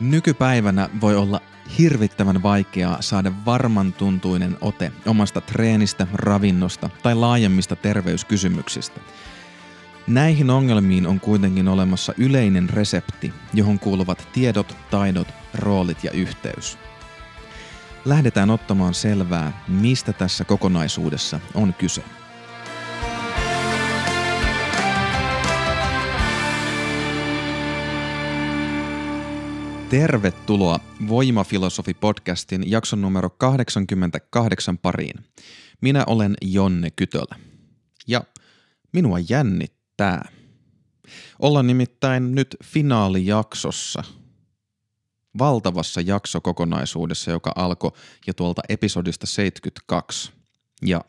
Nykypäivänä voi olla hirvittävän vaikeaa saada varman tuntuinen ote omasta treenistä, ravinnosta tai laajemmista terveyskysymyksistä. Näihin ongelmiin on kuitenkin olemassa yleinen resepti, johon kuuluvat tiedot, taidot, roolit ja yhteys. Lähdetään ottamaan selvää, mistä tässä kokonaisuudessa on kyse. Tervetuloa Voimafilosofi-podcastin jakson numero 88 pariin. Minä olen Jonne Kytölä. Ja minua jännittää. Ollaan nimittäin nyt finaalijaksossa. Valtavassa jaksokokonaisuudessa, joka alkoi jo tuolta episodista 72. Ja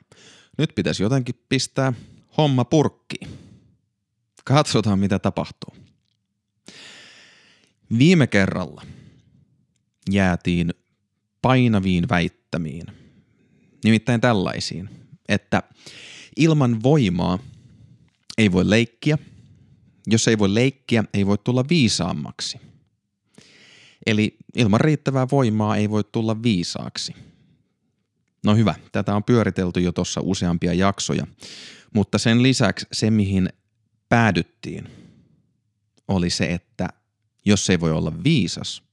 nyt pitäisi jotenkin pistää homma purkkiin. Katsotaan mitä tapahtuu. Viime kerralla jäätiin painaviin väittämiin, nimittäin tällaisiin, että ilman voimaa ei voi leikkiä, jos ei voi leikkiä, ei voi tulla viisaammaksi. Eli ilman riittävää voimaa ei voi tulla viisaaksi. No hyvä, tätä on pyöritelty jo tuossa useampia jaksoja, mutta sen lisäksi se, mihin päädyttiin, oli se, että jos ei voi olla viisas,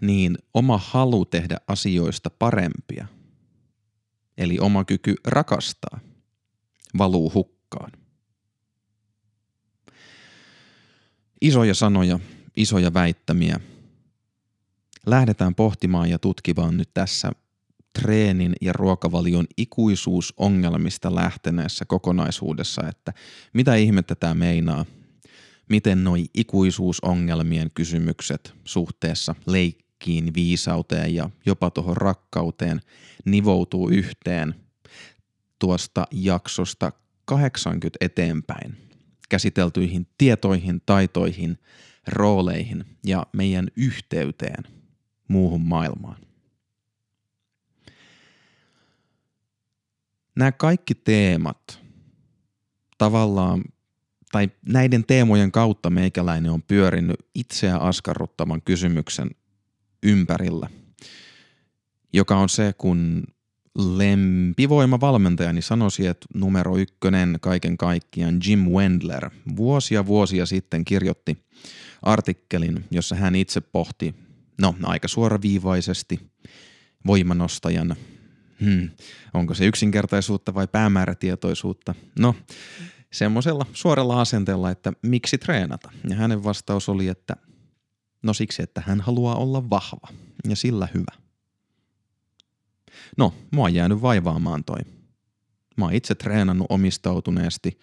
niin oma halu tehdä asioista parempia, eli oma kyky rakastaa, valuu hukkaan. Isoja sanoja, isoja väittämiä. Lähdetään pohtimaan ja tutkimaan nyt tässä treenin ja ruokavalion ikuisuusongelmista lähteneessä kokonaisuudessa, että mitä ihmettä tämä meinaa – miten noi ikuisuusongelmien kysymykset suhteessa leikkiin, viisauteen ja jopa tuohon rakkauteen nivoutuu yhteen tuosta jaksosta 80 eteenpäin käsiteltyihin tietoihin, taitoihin, rooleihin ja meidän yhteyteen muuhun maailmaan. Nämä kaikki teemat tavallaan tai näiden teemojen kautta meikäläinen on pyörinyt itseä askarruttavan kysymyksen ympärillä, joka on se, kun lempivoimavalmentajani sanoisi, että numero ykkönen kaiken kaikkiaan Jim Wendler vuosia vuosia sitten kirjoitti artikkelin, jossa hän itse pohti, no aika suoraviivaisesti, voimanostajan, hmm, onko se yksinkertaisuutta vai päämäärätietoisuutta, no semmoisella suoralla asenteella, että miksi treenata. Ja hänen vastaus oli, että no siksi, että hän haluaa olla vahva ja sillä hyvä. No, mua on jäänyt vaivaamaan toi. Mä oon itse treenannut omistautuneesti.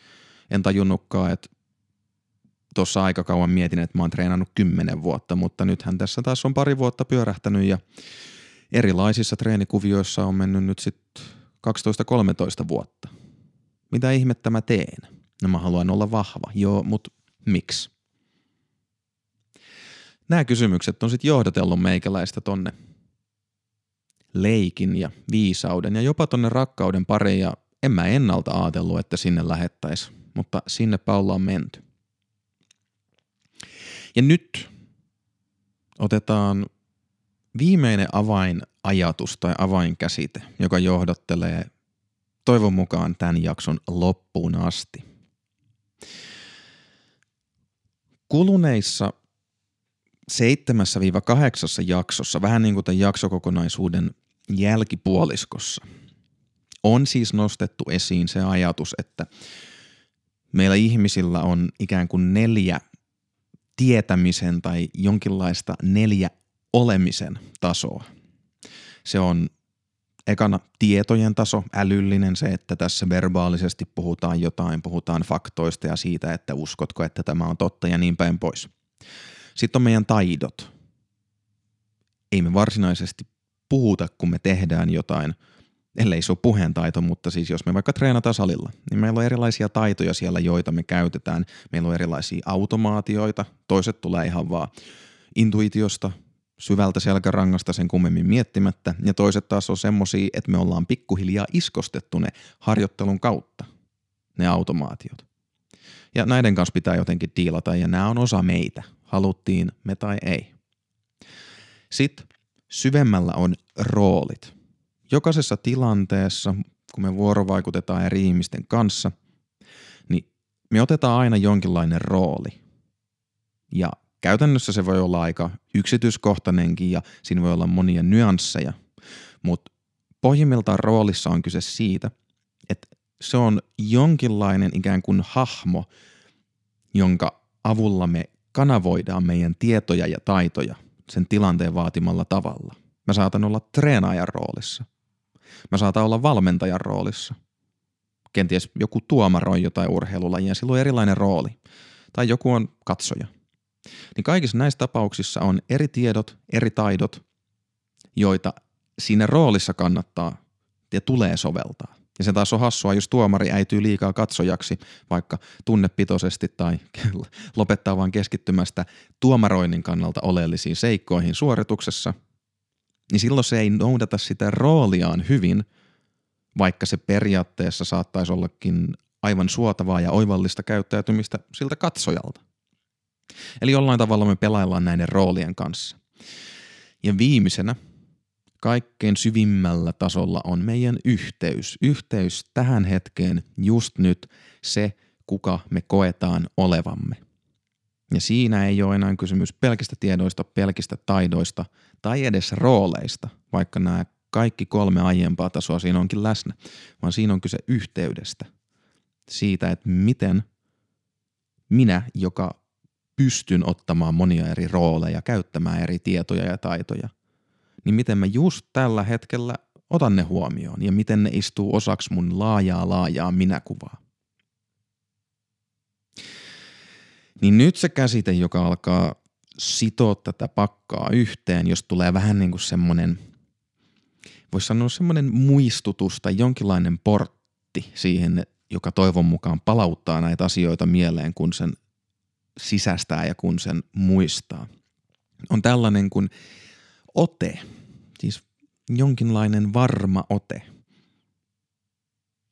En tajunnutkaan, että tuossa aika kauan mietin, että mä oon treenannut kymmenen vuotta, mutta nythän tässä taas on pari vuotta pyörähtänyt ja erilaisissa treenikuvioissa on mennyt nyt sitten 12-13 vuotta. Mitä ihmettä mä teen? No mä haluan olla vahva. Joo, mutta miksi? Nämä kysymykset on sitten johdatellut meikäläistä tonne leikin ja viisauden ja jopa tonne rakkauden pariin ja en mä ennalta ajatellut, että sinne lähettäis, mutta sinnepä ollaan menty. Ja nyt otetaan viimeinen avainajatus tai avainkäsite, joka johdattelee toivon mukaan tämän jakson loppuun asti. Kuluneissa 7-8 jaksossa, vähän niin kuin tämän jaksokokonaisuuden jälkipuoliskossa, on siis nostettu esiin se ajatus, että meillä ihmisillä on ikään kuin neljä tietämisen tai jonkinlaista neljä olemisen tasoa. Se on ekana tietojen taso, älyllinen se, että tässä verbaalisesti puhutaan jotain, puhutaan faktoista ja siitä, että uskotko, että tämä on totta ja niin päin pois. Sitten on meidän taidot. Ei me varsinaisesti puhuta, kun me tehdään jotain, ellei se ole puheentaito, mutta siis jos me vaikka treenataan salilla, niin meillä on erilaisia taitoja siellä, joita me käytetään. Meillä on erilaisia automaatioita, toiset tulee ihan vaan intuitiosta, syvältä selkärangasta sen kummemmin miettimättä, ja toiset taas on semmosia, että me ollaan pikkuhiljaa iskostettu ne harjoittelun kautta, ne automaatiot. Ja näiden kanssa pitää jotenkin diilata, ja nämä on osa meitä, haluttiin me tai ei. Sitten syvemmällä on roolit. Jokaisessa tilanteessa, kun me vuorovaikutetaan eri ihmisten kanssa, niin me otetaan aina jonkinlainen rooli. Ja käytännössä se voi olla aika yksityiskohtainenkin ja siinä voi olla monia nyansseja, mutta pohjimmiltaan roolissa on kyse siitä, että se on jonkinlainen ikään kuin hahmo, jonka avulla me kanavoidaan meidän tietoja ja taitoja sen tilanteen vaatimalla tavalla. Mä saatan olla treenaajan roolissa. Mä saatan olla valmentajan roolissa. Kenties joku tuomaroi jotain urheilulajia, sillä on erilainen rooli. Tai joku on katsoja. Niin kaikissa näissä tapauksissa on eri tiedot, eri taidot, joita siinä roolissa kannattaa ja tulee soveltaa. Ja se taas on hassua, jos tuomari äityy liikaa katsojaksi, vaikka tunnepitoisesti tai lopettaa vain keskittymästä tuomaroinnin kannalta oleellisiin seikkoihin suorituksessa, niin silloin se ei noudata sitä rooliaan hyvin, vaikka se periaatteessa saattaisi ollakin aivan suotavaa ja oivallista käyttäytymistä siltä katsojalta. Eli jollain tavalla me pelaillaan näiden roolien kanssa. Ja viimeisenä kaikkein syvimmällä tasolla on meidän yhteys. Yhteys tähän hetkeen, just nyt, se, kuka me koetaan olevamme. Ja siinä ei ole enää kysymys pelkistä tiedoista, pelkistä taidoista tai edes rooleista, vaikka nämä kaikki kolme aiempaa tasoa siinä onkin läsnä, vaan siinä on kyse yhteydestä. Siitä, että miten minä, joka pystyn ottamaan monia eri rooleja, käyttämään eri tietoja ja taitoja, niin miten mä just tällä hetkellä otan ne huomioon ja miten ne istuu osaksi mun laajaa laajaa minäkuvaa. Niin nyt se käsite, joka alkaa sitoa tätä pakkaa yhteen, jos tulee vähän niin kuin semmoinen, voisi sanoa semmoinen muistutus tai jonkinlainen portti siihen, joka toivon mukaan palauttaa näitä asioita mieleen, kun sen sisästää ja kun sen muistaa. On tällainen kuin ote, siis jonkinlainen varma ote.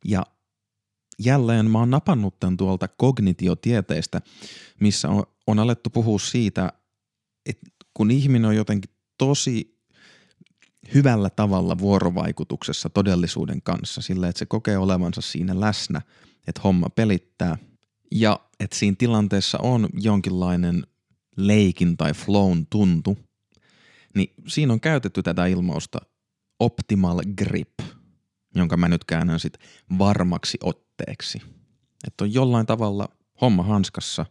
Ja jälleen mä oon napannut tämän tuolta kognitiotieteestä, missä on, on alettu puhua siitä, että kun ihminen on jotenkin tosi hyvällä tavalla vuorovaikutuksessa todellisuuden kanssa, sillä että se kokee olevansa siinä läsnä, että homma pelittää ja että siinä tilanteessa on jonkinlainen leikin tai flown tuntu, niin siinä on käytetty tätä ilmausta optimal grip, jonka mä nyt käännän sit varmaksi otteeksi. Että on jollain tavalla homma hanskassa,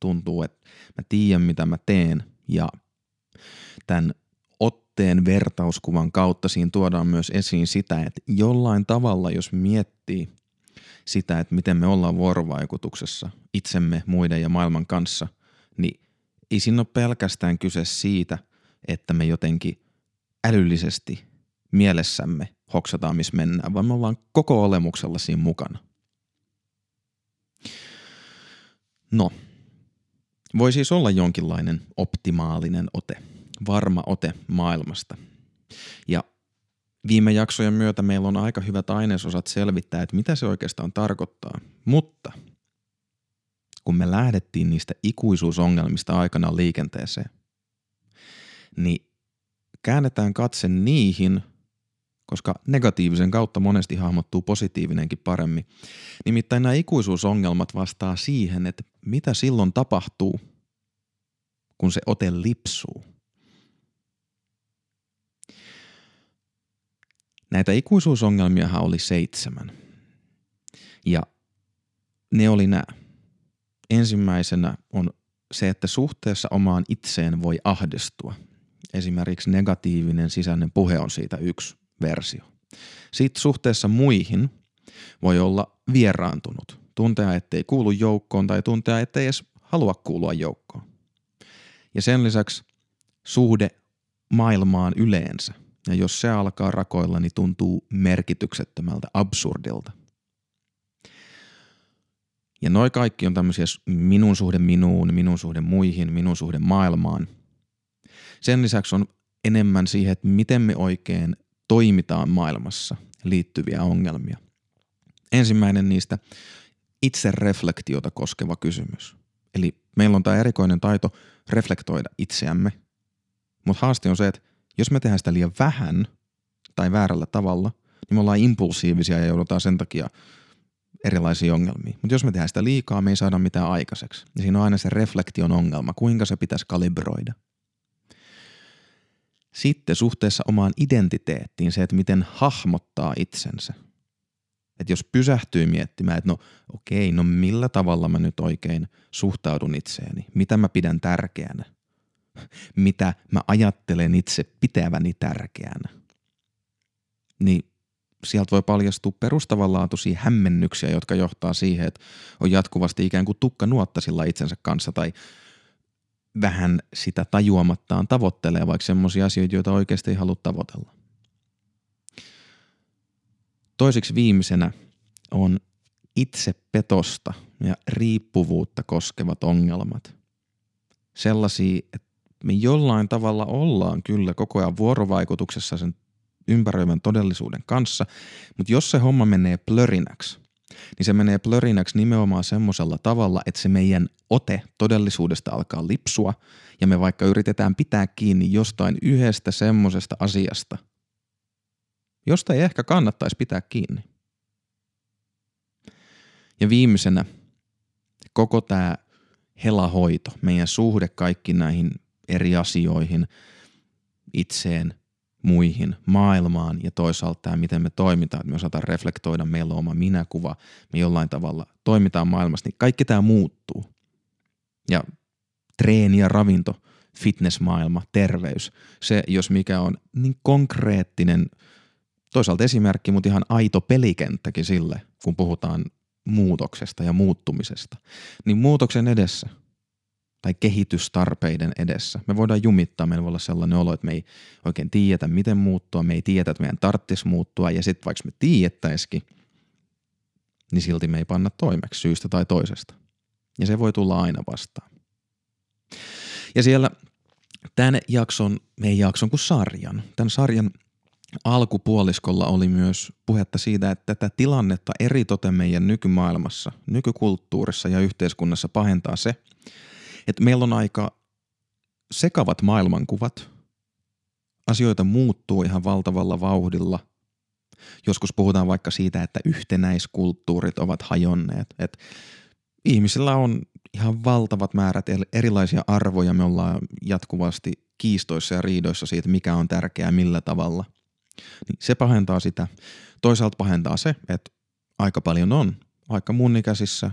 tuntuu, että mä tiedän mitä mä teen ja tämän otteen vertauskuvan kautta siinä tuodaan myös esiin sitä, että jollain tavalla jos miettii sitä, että miten me ollaan vuorovaikutuksessa itsemme, muiden ja maailman kanssa, niin ei siinä ole pelkästään kyse siitä – että me jotenkin älyllisesti mielessämme hoksataan, missä mennään, vaan me ollaan koko olemuksella siinä mukana. No, voi siis olla jonkinlainen optimaalinen ote, varma ote maailmasta. Ja viime jaksojen myötä meillä on aika hyvät ainesosat selvittää, että mitä se oikeastaan tarkoittaa. Mutta kun me lähdettiin niistä ikuisuusongelmista aikana liikenteeseen, niin käännetään katse niihin, koska negatiivisen kautta monesti hahmottuu positiivinenkin paremmin. Nimittäin nämä ikuisuusongelmat vastaa siihen, että mitä silloin tapahtuu, kun se ote lipsuu. Näitä ikuisuusongelmiahan oli seitsemän. Ja ne oli nämä. Ensimmäisenä on se, että suhteessa omaan itseen voi ahdistua – esimerkiksi negatiivinen sisäinen puhe on siitä yksi versio. Sitten suhteessa muihin voi olla vieraantunut, tuntea, ettei kuulu joukkoon tai tuntea, ettei edes halua kuulua joukkoon. Ja sen lisäksi suhde maailmaan yleensä. Ja jos se alkaa rakoilla, niin tuntuu merkityksettömältä, absurdilta. Ja noi kaikki on tämmöisiä minun suhde minuun, minun suhde muihin, minun suhde maailmaan – sen lisäksi on enemmän siihen, että miten me oikein toimitaan maailmassa liittyviä ongelmia. Ensimmäinen niistä itsereflektiota koskeva kysymys. Eli meillä on tämä erikoinen taito reflektoida itseämme, mutta haaste on se, että Jos me tehdään sitä liian vähän tai väärällä tavalla, niin me ollaan impulsiivisia ja joudutaan sen takia erilaisia ongelmia. Mutta jos me tehdään sitä liikaa, me ei saada mitään aikaiseksi. Ja siinä on aina se reflektion ongelma, kuinka se pitäisi kalibroida. Sitten suhteessa omaan identiteettiin se, että miten hahmottaa itsensä. Että jos pysähtyy miettimään, että no okei, no millä tavalla mä nyt oikein suhtaudun itseeni, mitä mä pidän tärkeänä, mitä mä ajattelen itse pitäväni tärkeänä, niin sieltä voi paljastua perustavanlaatuisia hämmennyksiä, jotka johtaa siihen, että on jatkuvasti ikään kuin tukka nuottasilla itsensä kanssa tai vähän sitä tajuamattaan tavoittelee vaikka semmoisia asioita, joita oikeasti ei halua tavoitella. Toiseksi viimeisenä on itsepetosta ja riippuvuutta koskevat ongelmat. Sellaisia, että me jollain tavalla ollaan kyllä koko ajan vuorovaikutuksessa sen ympäröivän todellisuuden kanssa, mutta jos se homma menee plörinäksi, niin se menee plörinäksi nimenomaan semmoisella tavalla, että se meidän ote todellisuudesta alkaa lipsua ja me vaikka yritetään pitää kiinni jostain yhdestä semmoisesta asiasta, josta ei ehkä kannattaisi pitää kiinni. Ja viimeisenä koko tämä helahoito, meidän suhde kaikki näihin eri asioihin, itseen, muihin, maailmaan ja toisaalta tämä, miten me toimitaan, että me osataan reflektoida, meillä on oma minäkuva, me jollain tavalla toimitaan maailmassa, niin kaikki tämä muuttuu. Ja treeni ja ravinto, fitnessmaailma, terveys, se jos mikä on niin konkreettinen, toisaalta esimerkki, mutta ihan aito pelikenttäkin sille, kun puhutaan muutoksesta ja muuttumisesta. Niin muutoksen edessä – tai kehitystarpeiden edessä. Me voidaan jumittaa, meillä voi olla sellainen olo, että me ei oikein tiedetä, miten muuttua, me ei tiedetä, että meidän tarvitsisi muuttua, ja sitten vaikka me tiedettäisikin, niin silti me ei panna toimeksi syystä tai toisesta. Ja se voi tulla aina vastaan. Ja siellä tämän jakson, meidän jakson kuin sarjan, tämän sarjan alkupuoliskolla oli myös puhetta siitä, että tätä tilannetta eritoten meidän nykymaailmassa, nykykulttuurissa ja yhteiskunnassa pahentaa se, että meillä on aika sekavat maailmankuvat. Asioita muuttuu ihan valtavalla vauhdilla. Joskus puhutaan vaikka siitä, että yhtenäiskulttuurit ovat hajonneet. Et ihmisillä on ihan valtavat määrät erilaisia arvoja. Me ollaan jatkuvasti kiistoissa ja riidoissa siitä, mikä on tärkeää millä tavalla. Niin se pahentaa sitä. Toisaalta pahentaa se, että aika paljon on, vaikka mun ikäisissä,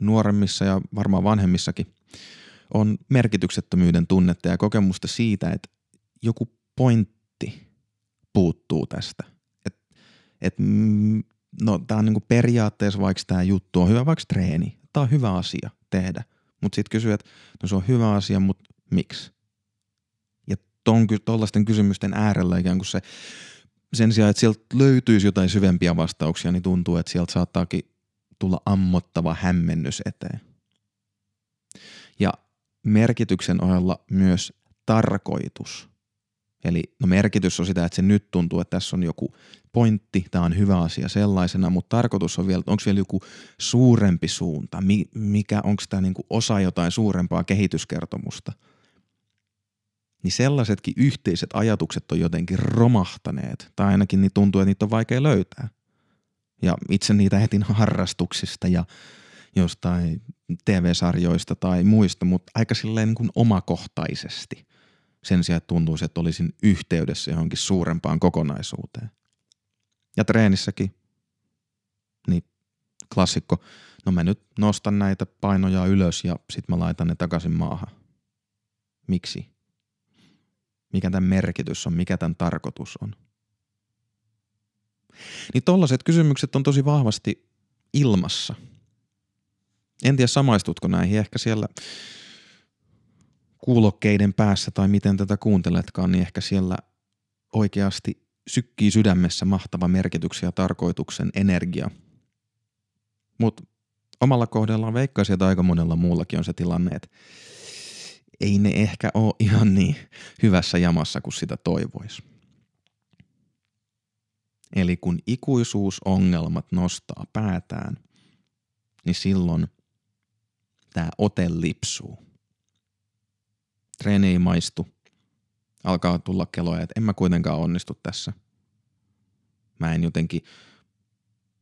nuoremmissa ja varmaan vanhemmissakin – on merkityksettömyyden tunnetta ja kokemusta siitä, että joku pointti puuttuu tästä. Et, et, mm, no, tämä on niinku periaatteessa vaikka tämä juttu on hyvä, vaikka treeni. Tämä on hyvä asia tehdä. Mutta sitten kysyy, että no se on hyvä asia, mutta miksi? Ja tuollaisten kysymysten äärellä ikään kuin se, sen sijaan, että sieltä löytyisi jotain syvempiä vastauksia, niin tuntuu, että sieltä saattaakin tulla ammottava hämmennys eteen. Ja merkityksen ohella myös tarkoitus. Eli no merkitys on sitä, että se nyt tuntuu, että tässä on joku pointti, tämä on hyvä asia sellaisena, mutta tarkoitus on vielä, onko vielä joku suurempi suunta, mikä, onko tämä niinku osa jotain suurempaa kehityskertomusta. Niin sellaisetkin yhteiset ajatukset on jotenkin romahtaneet, tai ainakin niin tuntuu, että niitä on vaikea löytää. Ja itse niitä etin harrastuksista ja jostain TV-sarjoista tai muista, mutta aika silleen niin kuin omakohtaisesti. Sen sijaan, tuntuisi, että olisin yhteydessä johonkin suurempaan kokonaisuuteen. Ja treenissäkin, niin klassikko, no mä nyt nostan näitä painoja ylös ja sit mä laitan ne takaisin maahan. Miksi? Mikä tämän merkitys on, mikä tämän tarkoitus on? Niin tollaiset kysymykset on tosi vahvasti ilmassa – en tiedä samaistutko näihin, ehkä siellä kuulokkeiden päässä tai miten tätä kuunteletkaan, niin ehkä siellä oikeasti sykkii sydämessä mahtava merkityksen ja tarkoituksen energia. Mutta omalla kohdallaan veikkaisin, että aika monella muullakin on se tilanne, että ei ne ehkä ole ihan niin hyvässä jamassa kuin sitä toivoisi. Eli kun ikuisuusongelmat nostaa päätään, niin silloin – tämä ote lipsuu. Treeni ei maistu, alkaa tulla keloja, että en mä kuitenkaan onnistu tässä. Mä en jotenkin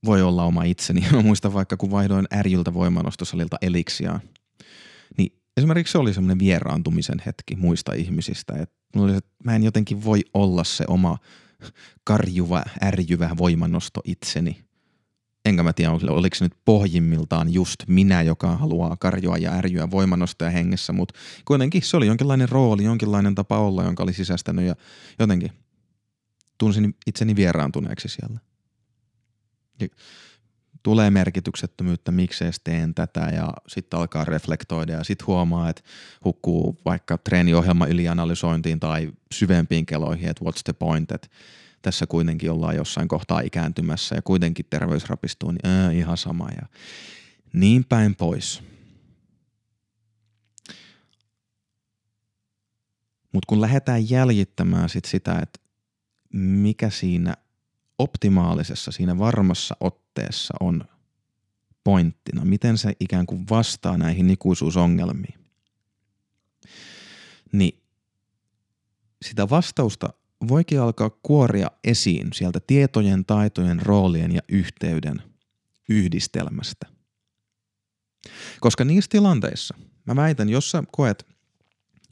voi olla oma itseni. Mä muistan vaikka, kun vaihdoin ärjyltä voimanostosalilta eliksiaan, niin esimerkiksi se oli semmoinen vieraantumisen hetki muista ihmisistä. Että oli, että mä en jotenkin voi olla se oma karjuva, ärjyvä voimanosto itseni. Enkä mä tiedä, oliko se nyt pohjimmiltaan just minä, joka haluaa karjua ja ärjyä voimanostoja hengessä, mutta kuitenkin se oli jonkinlainen rooli, jonkinlainen tapa olla, jonka oli sisäistänyt ja jotenkin tunsin itseni vieraantuneeksi siellä. Ja tulee merkityksettömyyttä, miksi edes teen tätä ja sitten alkaa reflektoida ja sitten huomaa, että hukkuu vaikka treeniohjelma ylianalysointiin tai syvempiin keloihin, että what's the point, että tässä kuitenkin ollaan jossain kohtaa ikääntymässä ja kuitenkin terveys rapistuu, niin ää, ihan sama ja niin päin pois. Mutta kun lähdetään jäljittämään sit sitä, että mikä siinä optimaalisessa, siinä varmassa otteessa on pointtina, miten se ikään kuin vastaa näihin ikuisuusongelmiin, niin sitä vastausta voikin alkaa kuoria esiin sieltä tietojen, taitojen, roolien ja yhteyden yhdistelmästä. Koska niissä tilanteissa, mä väitän, jos sä koet,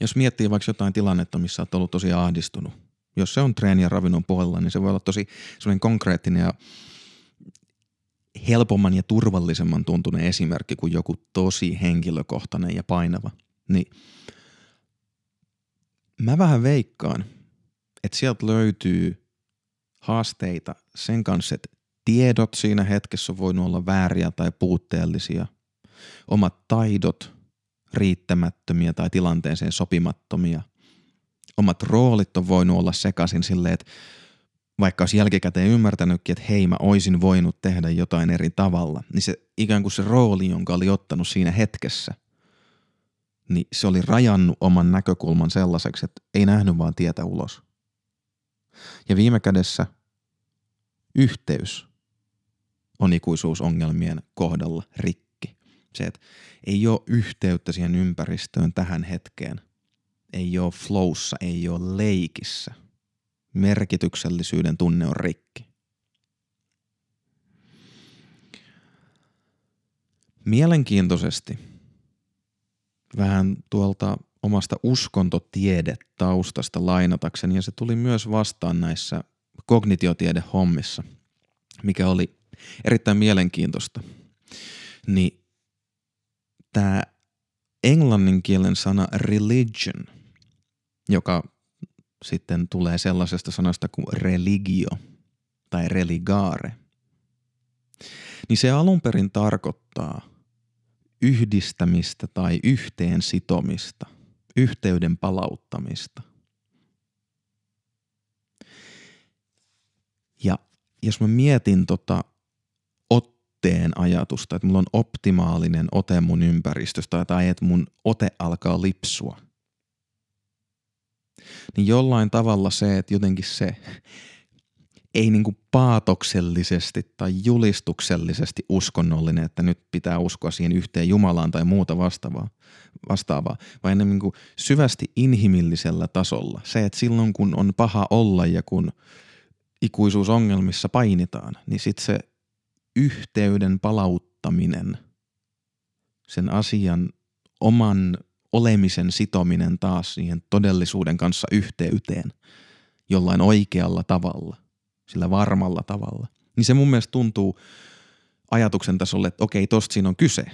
jos miettii vaikka jotain tilannetta, missä oot ollut tosi ahdistunut, jos se on treeni ja ravinnon puolella, niin se voi olla tosi semmoinen konkreettinen ja helpomman ja turvallisemman tuntunen esimerkki kuin joku tosi henkilökohtainen ja painava. Niin mä vähän veikkaan, että sieltä löytyy haasteita sen kanssa, että tiedot siinä hetkessä on voinut olla vääriä tai puutteellisia, omat taidot riittämättömiä tai tilanteeseen sopimattomia, omat roolit on voinut olla sekaisin silleen, että vaikka olisi jälkikäteen ymmärtänytkin, että hei mä oisin voinut tehdä jotain eri tavalla, niin se ikään kuin se rooli, jonka oli ottanut siinä hetkessä, niin se oli rajannut oman näkökulman sellaiseksi, että ei nähnyt vaan tietä ulos. Ja viime kädessä yhteys on ikuisuusongelmien kohdalla rikki. Se, että ei ole yhteyttä siihen ympäristöön tähän hetkeen. Ei ole flowssa, ei ole leikissä. Merkityksellisyyden tunne on rikki. Mielenkiintoisesti vähän tuolta omasta uskontotiedetaustasta lainatakseni, ja se tuli myös vastaan näissä kognitiotiede-hommissa, mikä oli erittäin mielenkiintoista. Niin tämä englannin kielen sana religion, joka sitten tulee sellaisesta sanasta kuin religio tai religare, niin se alun perin tarkoittaa yhdistämistä tai yhteen sitomista – yhteyden palauttamista. Ja jos mä mietin tota otteen ajatusta, että mulla on optimaalinen ote mun ympäristöstä tai että mun ote alkaa lipsua, niin jollain tavalla se, että jotenkin se ei niin kuin paatoksellisesti tai julistuksellisesti uskonnollinen, että nyt pitää uskoa siihen yhteen Jumalaan tai muuta vastaavaa, vastaavaa vaan enemmän niin kuin syvästi inhimillisellä tasolla. Se, että silloin kun on paha olla ja kun ikuisuusongelmissa painitaan, niin sitten se yhteyden palauttaminen, sen asian oman olemisen sitominen taas siihen todellisuuden kanssa yhteyteen jollain oikealla tavalla – sillä varmalla tavalla. Niin se mun mielestä tuntuu ajatuksen tasolle, että okei, tosta siinä on kyse.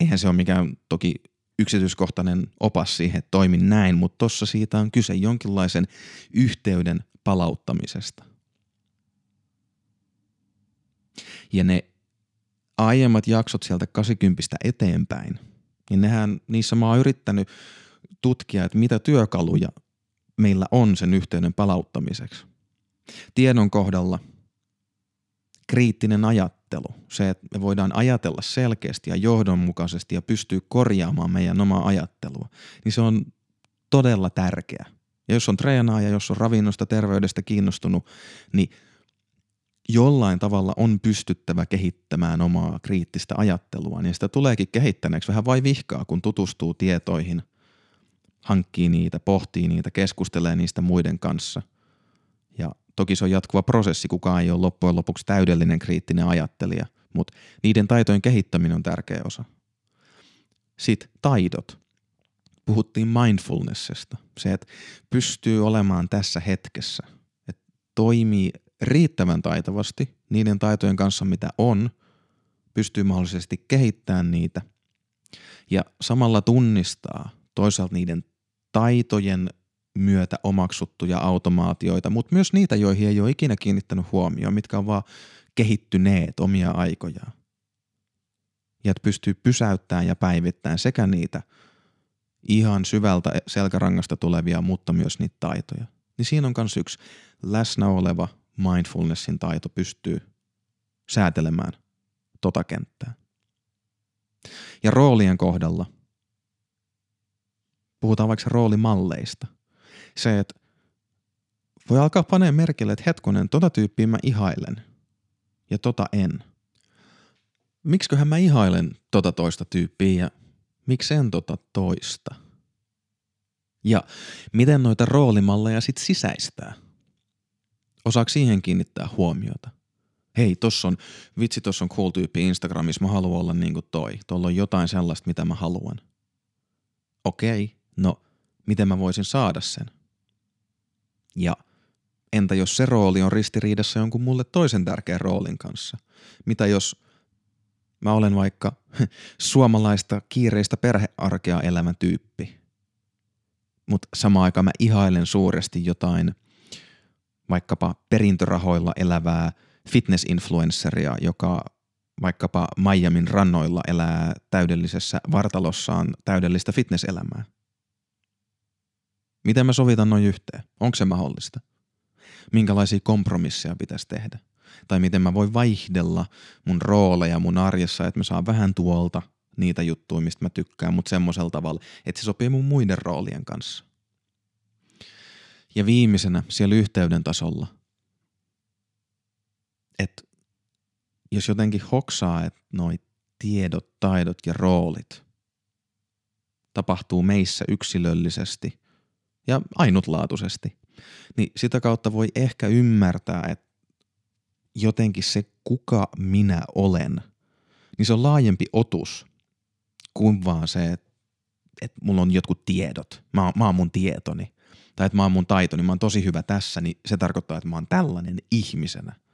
Eihän se ole mikään toki yksityiskohtainen opas siihen, että toimin näin, mutta tossa siitä on kyse jonkinlaisen yhteyden palauttamisesta. Ja ne aiemmat jaksot sieltä 80 eteenpäin, niin nehän, niissä mä oon yrittänyt tutkia, että mitä työkaluja meillä on sen yhteyden palauttamiseksi. Tiedon kohdalla kriittinen ajattelu, se, että me voidaan ajatella selkeästi ja johdonmukaisesti ja pystyy korjaamaan meidän omaa ajattelua, niin se on todella tärkeä. Ja jos on treenaaja, jos on ravinnosta, terveydestä kiinnostunut, niin jollain tavalla on pystyttävä kehittämään omaa kriittistä ajattelua, niin sitä tuleekin kehittäneeksi vähän vai vihkaa, kun tutustuu tietoihin hankkii niitä, pohtii niitä, keskustelee niistä muiden kanssa. Ja toki se on jatkuva prosessi, kukaan ei ole loppujen lopuksi täydellinen kriittinen ajattelija, mutta niiden taitojen kehittäminen on tärkeä osa. Sitten taidot. Puhuttiin mindfulnessista. Se, että pystyy olemaan tässä hetkessä, että toimii riittävän taitavasti niiden taitojen kanssa, mitä on, pystyy mahdollisesti kehittämään niitä ja samalla tunnistaa toisaalta niiden taitojen myötä omaksuttuja automaatioita, mutta myös niitä, joihin ei ole ikinä kiinnittänyt huomioon, mitkä on vaan kehittyneet omia aikojaan. Ja että pystyy pysäyttämään ja päivittämään sekä niitä ihan syvältä selkärangasta tulevia, mutta myös niitä taitoja. Niin siinä on myös yksi läsnä oleva mindfulnessin taito pystyy säätelemään tota kenttää. Ja roolien kohdalla puhutaan vaikka roolimalleista. Se, että voi alkaa paneen merkille, että hetkonen, tota tyyppiä mä ihailen ja tota en. Miksiköhän mä ihailen tota toista tyyppiä ja miksi en tota toista? Ja miten noita roolimalleja sit sisäistää? Osaako siihen kiinnittää huomiota? hei, tossa on, vitsi, tossa on cool tyyppi Instagramissa, mä haluan olla niin kuin toi. Tuolla on jotain sellaista, mitä mä haluan. Okei, no miten mä voisin saada sen? Ja entä jos se rooli on ristiriidassa jonkun mulle toisen tärkeän roolin kanssa? Mitä jos mä olen vaikka suomalaista kiireistä perhearkea elämä tyyppi, mutta samaan aikaan mä ihailen suuresti jotain vaikkapa perintörahoilla elävää – fitness-influenceria, joka vaikkapa Miamin rannoilla elää täydellisessä vartalossaan täydellistä fitnesselämää. Miten mä sovitan noin yhteen? Onko se mahdollista? Minkälaisia kompromisseja pitäisi tehdä? Tai miten mä voin vaihdella mun rooleja mun arjessa, että mä saan vähän tuolta niitä juttuja, mistä mä tykkään, mutta semmoisella tavalla, että se sopii mun muiden roolien kanssa. Ja viimeisenä siellä yhteyden tasolla – että jos jotenkin hoksaa, että noi tiedot, taidot ja roolit tapahtuu meissä yksilöllisesti ja ainutlaatuisesti, niin sitä kautta voi ehkä ymmärtää, että jotenkin se kuka minä olen, niin se on laajempi otus kuin vaan se, että, että mulla on jotkut tiedot, mä, mä oon mun tietoni, tai että mä oon mun taitoni, mä oon tosi hyvä tässä, niin se tarkoittaa, että mä oon tällainen ihmisenä –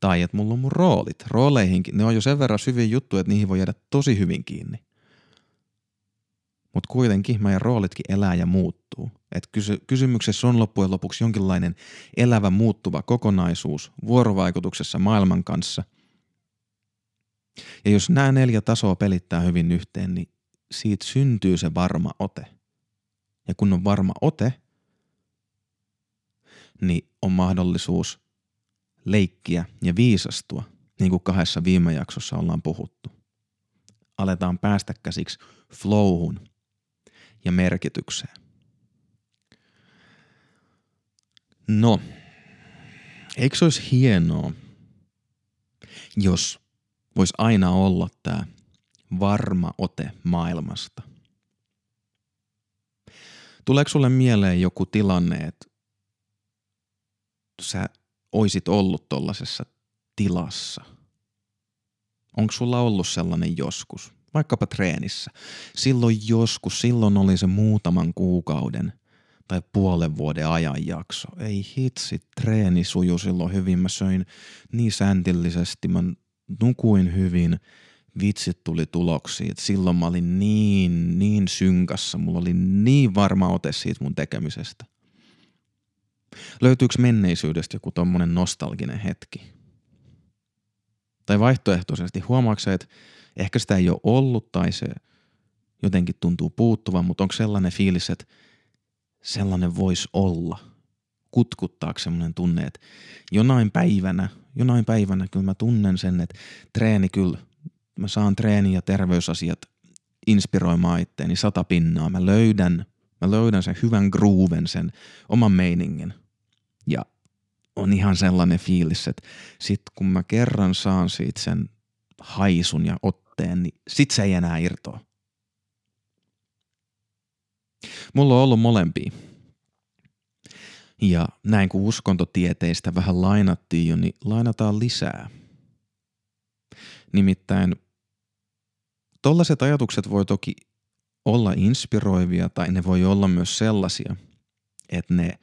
tai että mulla on mun roolit. Rooleihinkin, ne on jo sen verran hyviä juttuja, että niihin voi jäädä tosi hyvin kiinni. Mutta kuitenkin meidän roolitkin elää ja muuttuu. Et kysy- kysymyksessä on loppujen lopuksi jonkinlainen elävä muuttuva kokonaisuus vuorovaikutuksessa maailman kanssa. Ja jos nämä neljä tasoa pelittää hyvin yhteen, niin siitä syntyy se varma ote. Ja kun on varma ote, niin on mahdollisuus leikkiä ja viisastua, niin kuin kahdessa viime jaksossa ollaan puhuttu. Aletaan päästä käsiksi flowhun ja merkitykseen. No, eikö se olisi hienoa, jos voisi aina olla tämä varma ote maailmasta? Tuleeko sulle mieleen joku tilanne, että sä oisit ollut tollaisessa tilassa? Onko sulla ollut sellainen joskus? Vaikkapa treenissä. Silloin joskus, silloin oli se muutaman kuukauden tai puolen vuoden ajanjakso. Ei hitsi, treeni suju silloin hyvin. Mä söin niin säntillisesti, mä nukuin hyvin, vitsit tuli tuloksia. silloin mä olin niin, niin synkassa, mulla oli niin varma ote siitä mun tekemisestä. Löytyykö menneisyydestä joku tommonen nostalginen hetki? Tai vaihtoehtoisesti huomaatko että ehkä sitä ei ole ollut tai se jotenkin tuntuu puuttuvan, mutta onko sellainen fiilis, että sellainen voisi olla? Kutkuttaako semmoinen tunne, että jonain päivänä, jonain päivänä kyllä mä tunnen sen, että treeni kyllä, mä saan treeni ja terveysasiat inspiroimaan itteeni sata pinnaa. Mä löydän, mä löydän sen hyvän grooven, sen oman meiningin – ja on ihan sellainen fiilis, että sit kun mä kerran saan siitä sen haisun ja otteen, niin sit se ei enää irtoa. Mulla on ollut molempia. Ja näin kun uskontotieteistä vähän lainattiin jo, niin lainataan lisää. Nimittäin tollaiset ajatukset voi toki olla inspiroivia tai ne voi olla myös sellaisia, että ne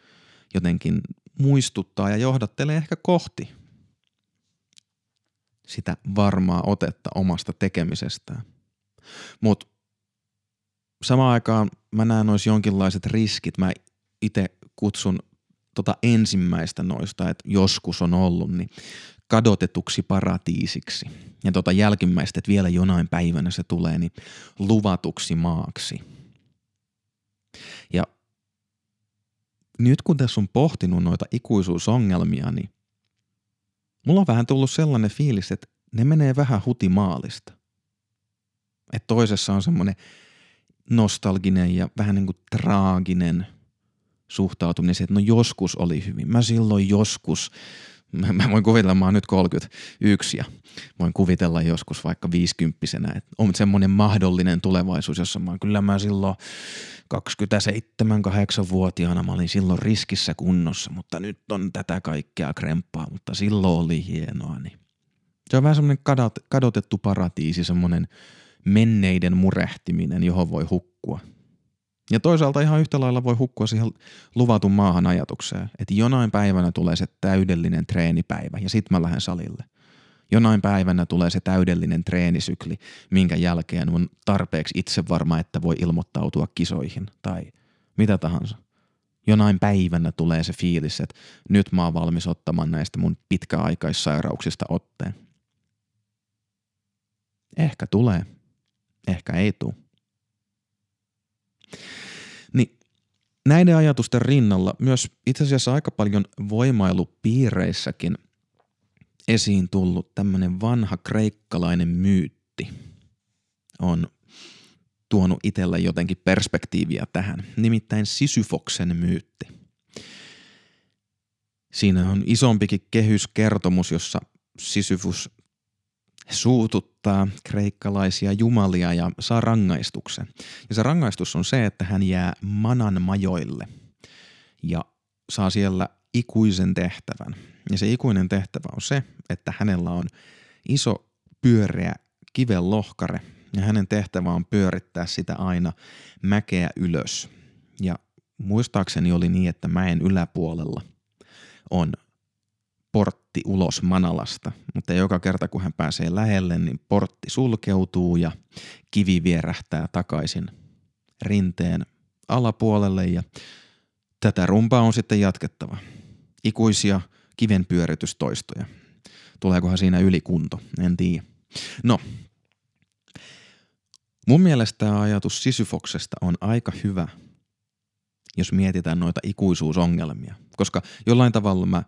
jotenkin muistuttaa ja johdattelee ehkä kohti sitä varmaa otetta omasta tekemisestään. Mutta samaan aikaan mä näen noissa jonkinlaiset riskit. Mä itse kutsun tota ensimmäistä noista, että joskus on ollut, niin kadotetuksi paratiisiksi. Ja tota jälkimmäistä, että vielä jonain päivänä se tulee, niin luvatuksi maaksi. Ja nyt kun tässä on pohtinut noita ikuisuusongelmia, niin mulla on vähän tullut sellainen fiilis, että ne menee vähän hutimaalista. Että toisessa on semmoinen nostalginen ja vähän niin kuin traaginen suhtautuminen että no joskus oli hyvin. Mä silloin joskus, mä, mä voin kuvitella, mä oon nyt 31 ja voin kuvitella joskus vaikka 50 että on semmoinen mahdollinen tulevaisuus, jossa mä kyllä mä silloin 27-8-vuotiaana mä olin silloin riskissä kunnossa, mutta nyt on tätä kaikkea kremppaa, mutta silloin oli hienoa. Niin. Se on vähän semmoinen kadot, kadotettu paratiisi, semmoinen menneiden murehtiminen, johon voi hukkua. Ja toisaalta ihan yhtä lailla voi hukkua siihen luvatun maahan ajatukseen, että jonain päivänä tulee se täydellinen treenipäivä ja sit mä lähden salille. Jonain päivänä tulee se täydellinen treenisykli, minkä jälkeen on tarpeeksi itse varma, että voi ilmoittautua kisoihin tai mitä tahansa. Jonain päivänä tulee se fiilis, että nyt mä oon valmis ottamaan näistä mun pitkäaikaissairauksista otteen. Ehkä tulee, ehkä ei tule. Niin näiden ajatusten rinnalla myös itse asiassa aika paljon voimailupiireissäkin esiin tullut tämmöinen vanha kreikkalainen myytti on tuonut itsellä jotenkin perspektiiviä tähän, nimittäin Sisyfoksen myytti. Siinä on isompikin kehyskertomus, jossa Sisyfus suututtaa kreikkalaisia jumalia ja saa rangaistuksen. Ja se rangaistus on se, että hän jää manan majoille ja saa siellä ikuisen tehtävän. Ja se ikuinen tehtävä on se, että hänellä on iso pyöreä kiven lohkare ja hänen tehtävä on pyörittää sitä aina mäkeä ylös. Ja muistaakseni oli niin, että mäen yläpuolella on portti ulos Manalasta, mutta joka kerta kun hän pääsee lähelle, niin portti sulkeutuu ja kivi vierähtää takaisin rinteen alapuolelle ja tätä rumpaa on sitten jatkettava. Ikuisia kivenpyöritystoistoja. Tuleekohan siinä ylikunto, en tiedä. No, mun mielestä tämä ajatus Sisyfoksesta on aika hyvä, jos mietitään noita ikuisuusongelmia. Koska jollain tavalla mä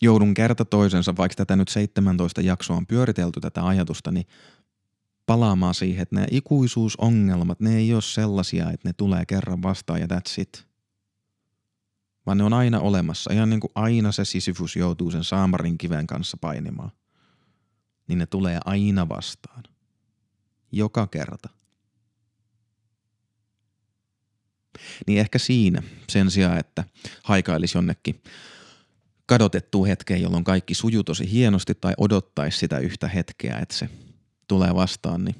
joudun kerta toisensa, vaikka tätä nyt 17 jaksoa on pyöritelty tätä ajatusta, niin palaamaan siihen, että nämä ikuisuusongelmat, ne ei ole sellaisia, että ne tulee kerran vastaan ja that's it. Vaan ne on aina olemassa, ihan niin kuin aina se Sisyfus joutuu sen saamarin kiven kanssa painimaan. Niin ne tulee aina vastaan. Joka kerta. Niin ehkä siinä, sen sijaan, että haikailisi jonnekin kadotettua hetkeen, jolloin kaikki sujuu tosi hienosti tai odottaisi sitä yhtä hetkeä, että se tulee vastaan, niin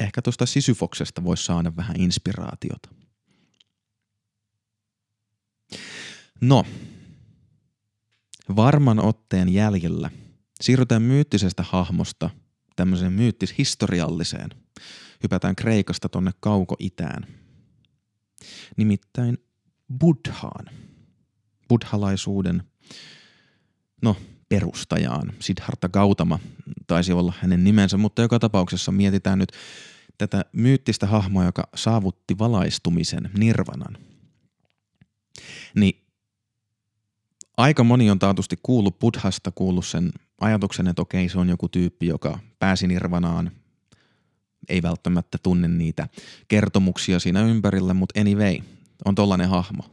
ehkä tuosta Sisyfoksesta voisi saada vähän inspiraatiota. No, varman otteen jäljellä siirrytään myyttisestä hahmosta tämmöiseen myyttis-historialliseen. Hypätään Kreikasta tonne kauko-itään. Nimittäin Buddhaan. Buddhalaisuuden no, perustajaan. Siddhartha Gautama taisi olla hänen nimensä, mutta joka tapauksessa mietitään nyt tätä myyttistä hahmoa, joka saavutti valaistumisen, nirvanan. Niin aika moni on taatusti kuullut Buddhasta, kuullut sen ajatuksen, että okei, se on joku tyyppi, joka pääsi nirvanaan, ei välttämättä tunne niitä kertomuksia siinä ympärillä, mutta anyway, on tollainen hahmo.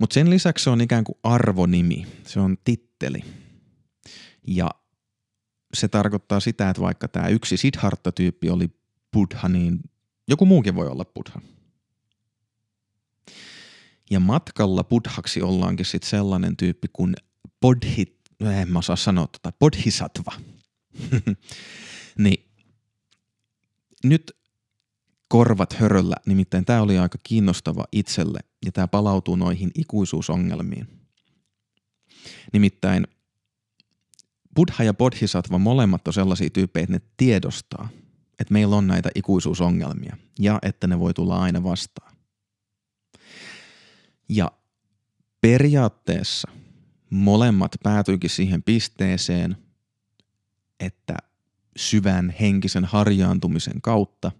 Mutta sen lisäksi se on ikään kuin arvonimi, se on titteli. Ja se tarkoittaa sitä, että vaikka tämä yksi Siddhartha-tyyppi oli Buddha, niin joku muukin voi olla Buddha. Ja matkalla buddhaksi ollaankin sitten sellainen tyyppi kuin bodhi, en mä osaa sanoa tota, bodhisattva. niin nyt korvat höröllä, nimittäin tämä oli aika kiinnostava itselle ja tämä palautuu noihin ikuisuusongelmiin. Nimittäin Buddha ja Bodhisattva molemmat on sellaisia tyyppejä, että ne tiedostaa, että meillä on näitä ikuisuusongelmia ja että ne voi tulla aina vastaan. Ja periaatteessa molemmat päätyikin siihen pisteeseen, että syvän henkisen harjaantumisen kautta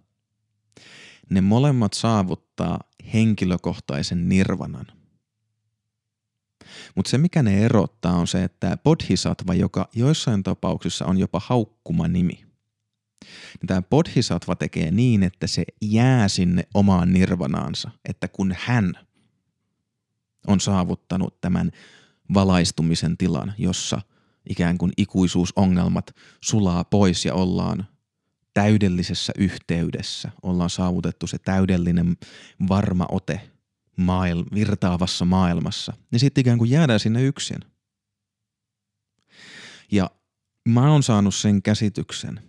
ne molemmat saavuttaa henkilökohtaisen nirvanan. Mutta se, mikä ne erottaa, on se, että bodhisattva, joka joissain tapauksissa on jopa haukkuma nimi, niin tämä bodhisattva tekee niin, että se jää sinne omaan nirvanaansa, että kun hän on saavuttanut tämän valaistumisen tilan, jossa ikään kuin ikuisuusongelmat sulaa pois ja ollaan täydellisessä yhteydessä, ollaan saavutettu se täydellinen varma ote maail- virtaavassa maailmassa, niin sitten ikään kuin jäädään sinne yksin. Ja mä oon saanut sen käsityksen,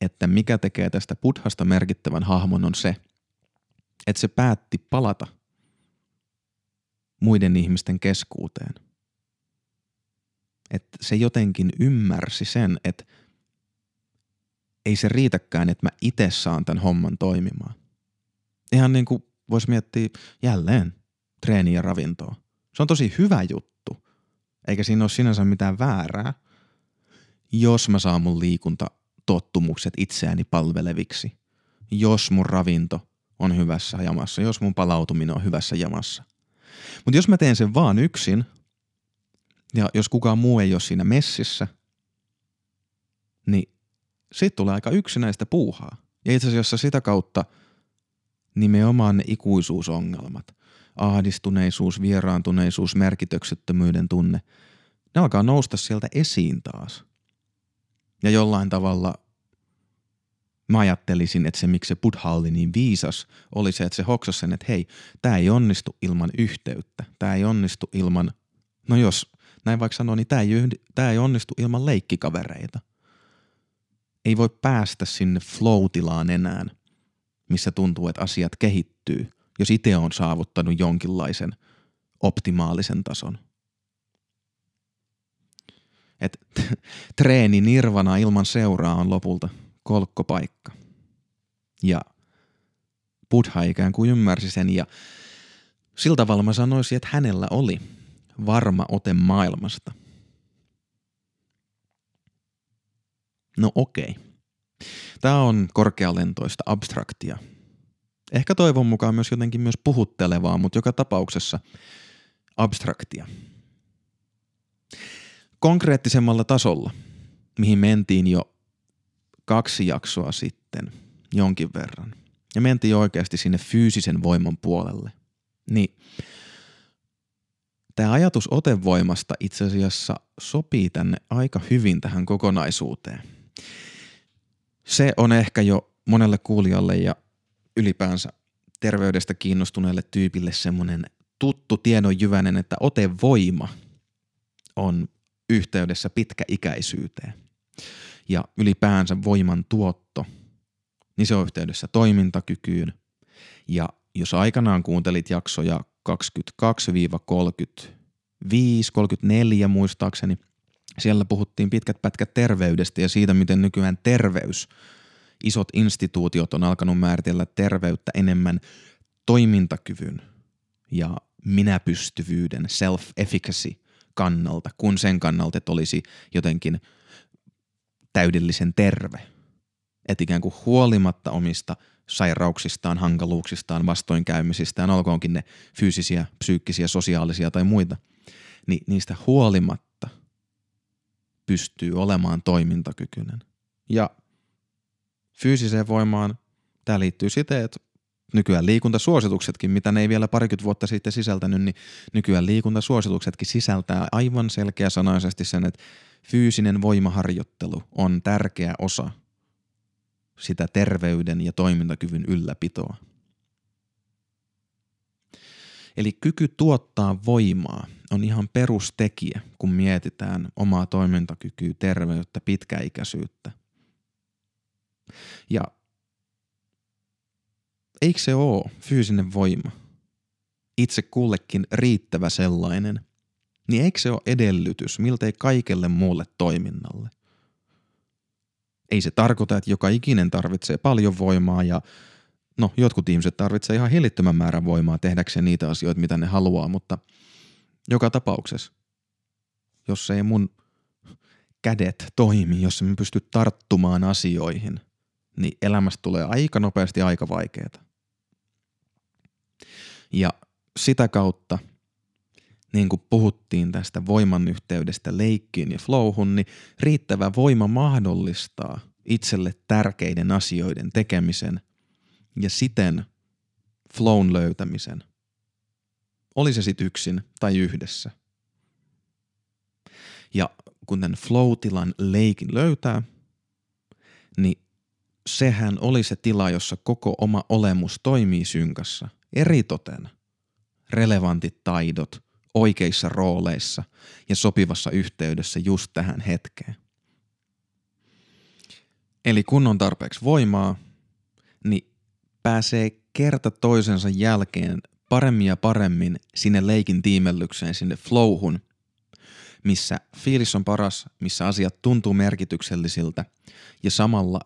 että mikä tekee tästä buddhasta merkittävän hahmon on se, että se päätti palata muiden ihmisten keskuuteen. Että se jotenkin ymmärsi sen, että ei se riitäkään, että mä itse saan tämän homman toimimaan. Ihan niin kuin voisi miettiä jälleen treeniä ja ravintoa. Se on tosi hyvä juttu, eikä siinä ole sinänsä mitään väärää, jos mä saan mun liikuntatottumukset itseäni palveleviksi, jos mun ravinto on hyvässä jamassa, jos mun palautuminen on hyvässä jamassa. Mutta jos mä teen sen vaan yksin, ja jos kukaan muu ei ole siinä messissä, niin siitä tulee aika yksinäistä puuhaa. Ja itse asiassa sitä kautta nimenomaan ne ikuisuusongelmat, ahdistuneisuus, vieraantuneisuus, merkityksettömyyden tunne, ne alkaa nousta sieltä esiin taas. Ja jollain tavalla mä ajattelisin, että se miksi se Buddha oli niin viisas, oli se, että se hoksasi sen, että hei, tämä ei onnistu ilman yhteyttä, tämä ei onnistu ilman, no jos näin vaikka sanoo, niin tämä ei, tää ei onnistu ilman leikkikavereita. Ei voi päästä sinne flow-tilaan enää, missä tuntuu, että asiat kehittyy, jos itse on saavuttanut jonkinlaisen optimaalisen tason. Et treeni nirvana ilman seuraa on lopulta kolkkopaikka. Ja Buddha ikään kuin ymmärsi sen ja sillä tavalla mä sanoisin, että hänellä oli varma ote maailmasta. No okei. Tämä on korkealentoista abstraktia. Ehkä toivon mukaan myös jotenkin myös puhuttelevaa, mutta joka tapauksessa abstraktia. Konkreettisemmalla tasolla, mihin mentiin jo kaksi jaksoa sitten jonkin verran, ja mentiin oikeasti sinne fyysisen voiman puolelle, niin tämä ajatus otevoimasta itse asiassa sopii tänne aika hyvin tähän kokonaisuuteen – se on ehkä jo monelle kuulijalle ja ylipäänsä terveydestä kiinnostuneelle tyypille semmoinen tuttu tiedonjyvänen, että otevoima on yhteydessä pitkäikäisyyteen. Ja ylipäänsä voiman tuotto, niin se on yhteydessä toimintakykyyn. Ja jos aikanaan kuuntelit jaksoja 22-35, 34 muistaakseni, siellä puhuttiin pitkät pätkät terveydestä ja siitä, miten nykyään terveys, isot instituutiot on alkanut määritellä terveyttä enemmän toimintakyvyn ja minäpystyvyyden, self-efficacy kannalta, kun sen kannalta, että olisi jotenkin täydellisen terve. Että ikään kuin huolimatta omista sairauksistaan, hankaluuksistaan, vastoinkäymisistään, olkoonkin ne fyysisiä, psyykkisiä, sosiaalisia tai muita, niin niistä huolimatta pystyy olemaan toimintakykyinen. Ja fyysiseen voimaan tämä liittyy siten, että nykyään liikuntasuosituksetkin, mitä ne ei vielä parikymmentä vuotta sitten sisältänyt, niin nykyään liikuntasuosituksetkin sisältää aivan selkeäsanaisesti sen, että fyysinen voimaharjoittelu on tärkeä osa sitä terveyden ja toimintakyvyn ylläpitoa. Eli kyky tuottaa voimaa on ihan perustekijä, kun mietitään omaa toimintakykyä, terveyttä, pitkäikäisyyttä. Ja eikö se ole fyysinen voima? Itse kullekin riittävä sellainen. Niin eikö se ole edellytys miltei kaikelle muulle toiminnalle? Ei se tarkoita, että joka ikinen tarvitsee paljon voimaa ja no jotkut ihmiset tarvitsee ihan hillittömän määrän voimaa tehdäkseen niitä asioita, mitä ne haluaa, mutta joka tapauksessa, jos ei mun kädet toimi, jos me pysty tarttumaan asioihin, niin elämästä tulee aika nopeasti aika vaikeaa. Ja sitä kautta, niin kuin puhuttiin tästä voiman yhteydestä leikkiin ja flowhun, niin riittävä voima mahdollistaa itselle tärkeiden asioiden tekemisen ja siten flown löytämisen. Oli se sitten yksin tai yhdessä. Ja kun tämän flow-tilan leikin löytää, niin sehän oli se tila, jossa koko oma olemus toimii synkassa. Eritoten relevantit taidot oikeissa rooleissa ja sopivassa yhteydessä just tähän hetkeen. Eli kun on tarpeeksi voimaa, pääsee kerta toisensa jälkeen paremmin ja paremmin sinne leikin tiimellykseen, sinne flowhun, missä fiilis on paras, missä asiat tuntuu merkityksellisiltä ja samalla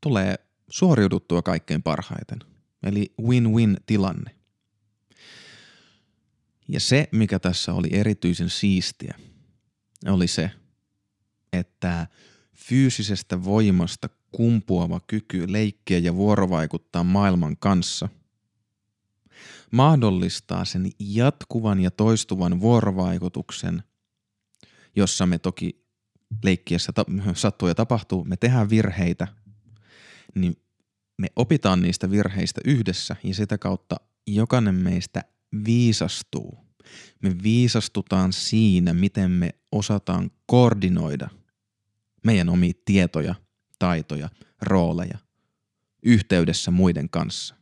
tulee suoriuduttua kaikkein parhaiten. Eli win-win tilanne. Ja se, mikä tässä oli erityisen siistiä, oli se, että fyysisestä voimasta kumpuava kyky leikkiä ja vuorovaikuttaa maailman kanssa. Mahdollistaa sen jatkuvan ja toistuvan vuorovaikutuksen, jossa me toki leikkiessä sattuu ja tapahtuu, me tehdään virheitä, niin me opitaan niistä virheistä yhdessä ja sitä kautta jokainen meistä viisastuu. Me viisastutaan siinä, miten me osataan koordinoida meidän omia tietoja, taitoja, rooleja yhteydessä muiden kanssa.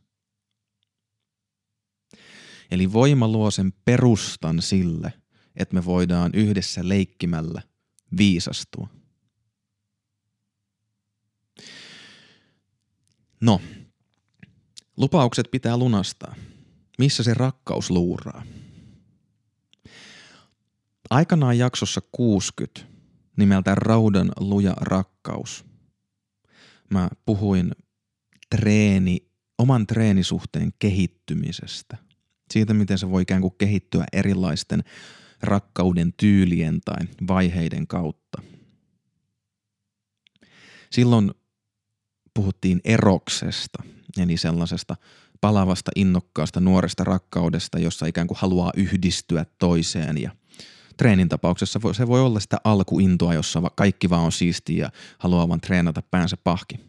Eli voima luo sen perustan sille, että me voidaan yhdessä leikkimällä viisastua. No, lupaukset pitää lunastaa. Missä se rakkaus luuraa? Aikanaan jaksossa 60 nimeltä Raudan luja rakkaus. Mä puhuin treeni, oman treenisuhteen kehittymisestä. Siitä, miten se voi ikään kuin kehittyä erilaisten rakkauden tyylien tai vaiheiden kautta. Silloin puhuttiin eroksesta, eli sellaisesta palavasta, innokkaasta, nuoresta rakkaudesta, jossa ikään kuin haluaa yhdistyä toiseen ja treenin tapauksessa se voi olla sitä alkuintoa, jossa kaikki vaan on siistiä ja haluaa vaan treenata päänsä pahki.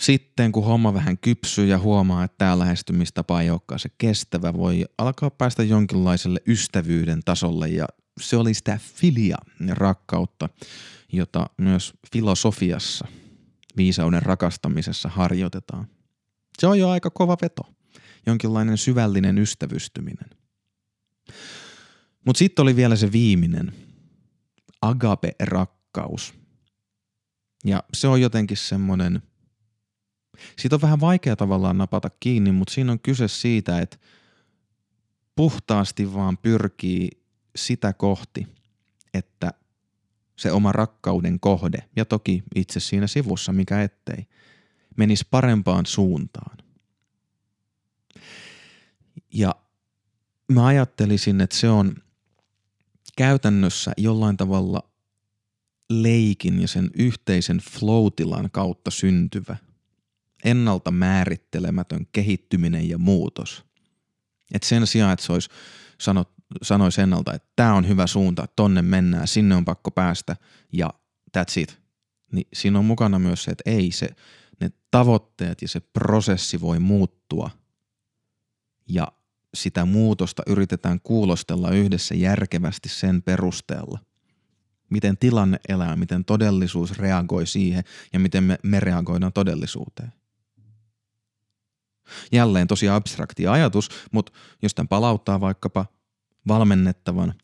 Sitten kun homma vähän kypsyy ja huomaa, että tämä lähestymistapa ei olekaan se kestävä, voi alkaa päästä jonkinlaiselle ystävyyden tasolle ja se oli sitä filia rakkautta, jota myös filosofiassa, viisauden rakastamisessa harjoitetaan. Se on jo aika kova veto, jonkinlainen syvällinen ystävystyminen. Mutta sitten oli vielä se viimeinen, agape-rakkaus. Ja se on jotenkin semmoinen, siitä on vähän vaikea tavallaan napata kiinni, mutta siinä on kyse siitä, että puhtaasti vaan pyrkii sitä kohti, että se oma rakkauden kohde, ja toki itse siinä sivussa, mikä ettei, menisi parempaan suuntaan. Ja mä ajattelisin, että se on käytännössä jollain tavalla leikin ja sen yhteisen flow kautta syntyvä, ennalta määrittelemätön kehittyminen ja muutos. Et sen sijaan, että se olisi sanot, sanoisi ennalta, että tämä on hyvä suunta, tonne mennään, sinne on pakko päästä ja that's it. Niin siinä on mukana myös se, että ei se, ne tavoitteet ja se prosessi voi muuttua ja sitä muutosta yritetään kuulostella yhdessä järkevästi sen perusteella. Miten tilanne elää, miten todellisuus reagoi siihen ja miten me, me reagoidaan todellisuuteen. Jälleen tosi abstrakti ajatus, mutta jos tämän palauttaa vaikkapa valmennettavan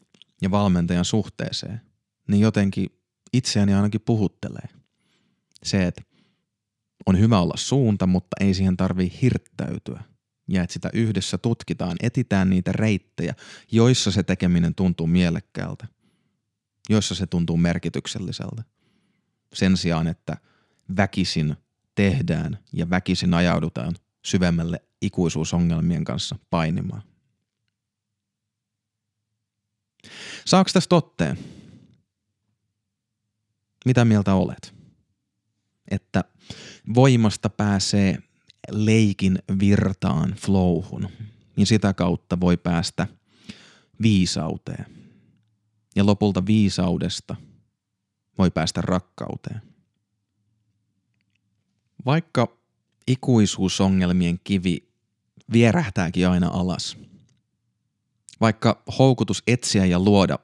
ja valmentajan suhteeseen, niin jotenkin itseäni ainakin puhuttelee. Se, että on hyvä olla suunta, mutta ei siihen tarvii hirttäytyä. Ja että sitä yhdessä tutkitaan, etitään niitä reittejä, joissa se tekeminen tuntuu mielekkäältä, joissa se tuntuu merkitykselliseltä. Sen sijaan, että väkisin tehdään ja väkisin ajaudutaan syvemmälle ikuisuusongelmien kanssa painimaan. Saako tästä otteen? Mitä mieltä olet? Että voimasta pääsee leikin virtaan, flowhun, niin sitä kautta voi päästä viisauteen. Ja lopulta viisaudesta voi päästä rakkauteen. Vaikka ikuisuusongelmien kivi vierähtääkin aina alas. Vaikka houkutus etsiä ja luoda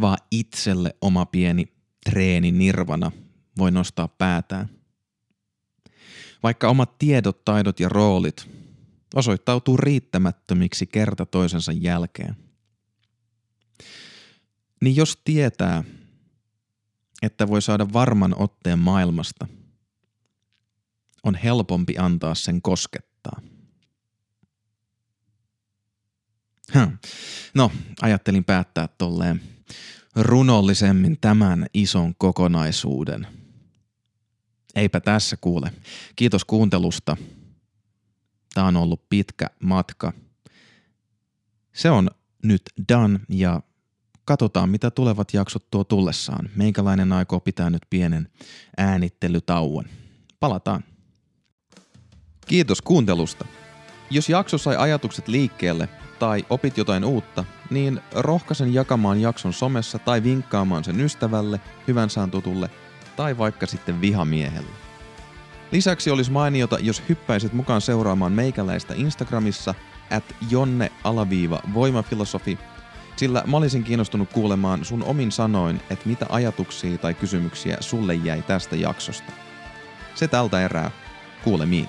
vaan itselle oma pieni treeni nirvana voi nostaa päätään. Vaikka omat tiedot, taidot ja roolit osoittautuu riittämättömiksi kerta toisensa jälkeen. Niin jos tietää, että voi saada varman otteen maailmasta – on helpompi antaa sen koskettaa. Hm. No, ajattelin päättää tolleen runollisemmin tämän ison kokonaisuuden. Eipä tässä kuule. Kiitos kuuntelusta. Tämä on ollut pitkä matka. Se on nyt done ja katsotaan mitä tulevat jaksot tuo tullessaan. Meikäläinen aikoo pitää nyt pienen äänittelytauon. Palataan. Kiitos kuuntelusta. Jos jakso sai ajatukset liikkeelle tai opit jotain uutta, niin rohkaisen jakamaan jakson somessa tai vinkkaamaan sen ystävälle, hyvän saan tutulle tai vaikka sitten vihamiehelle. Lisäksi olisi mainiota, jos hyppäisit mukaan seuraamaan meikäläistä Instagramissa at jonne-voimafilosofi, sillä mä olisin kiinnostunut kuulemaan sun omin sanoin, että mitä ajatuksia tai kysymyksiä sulle jäi tästä jaksosta. Se tältä erää. Kuulemiin.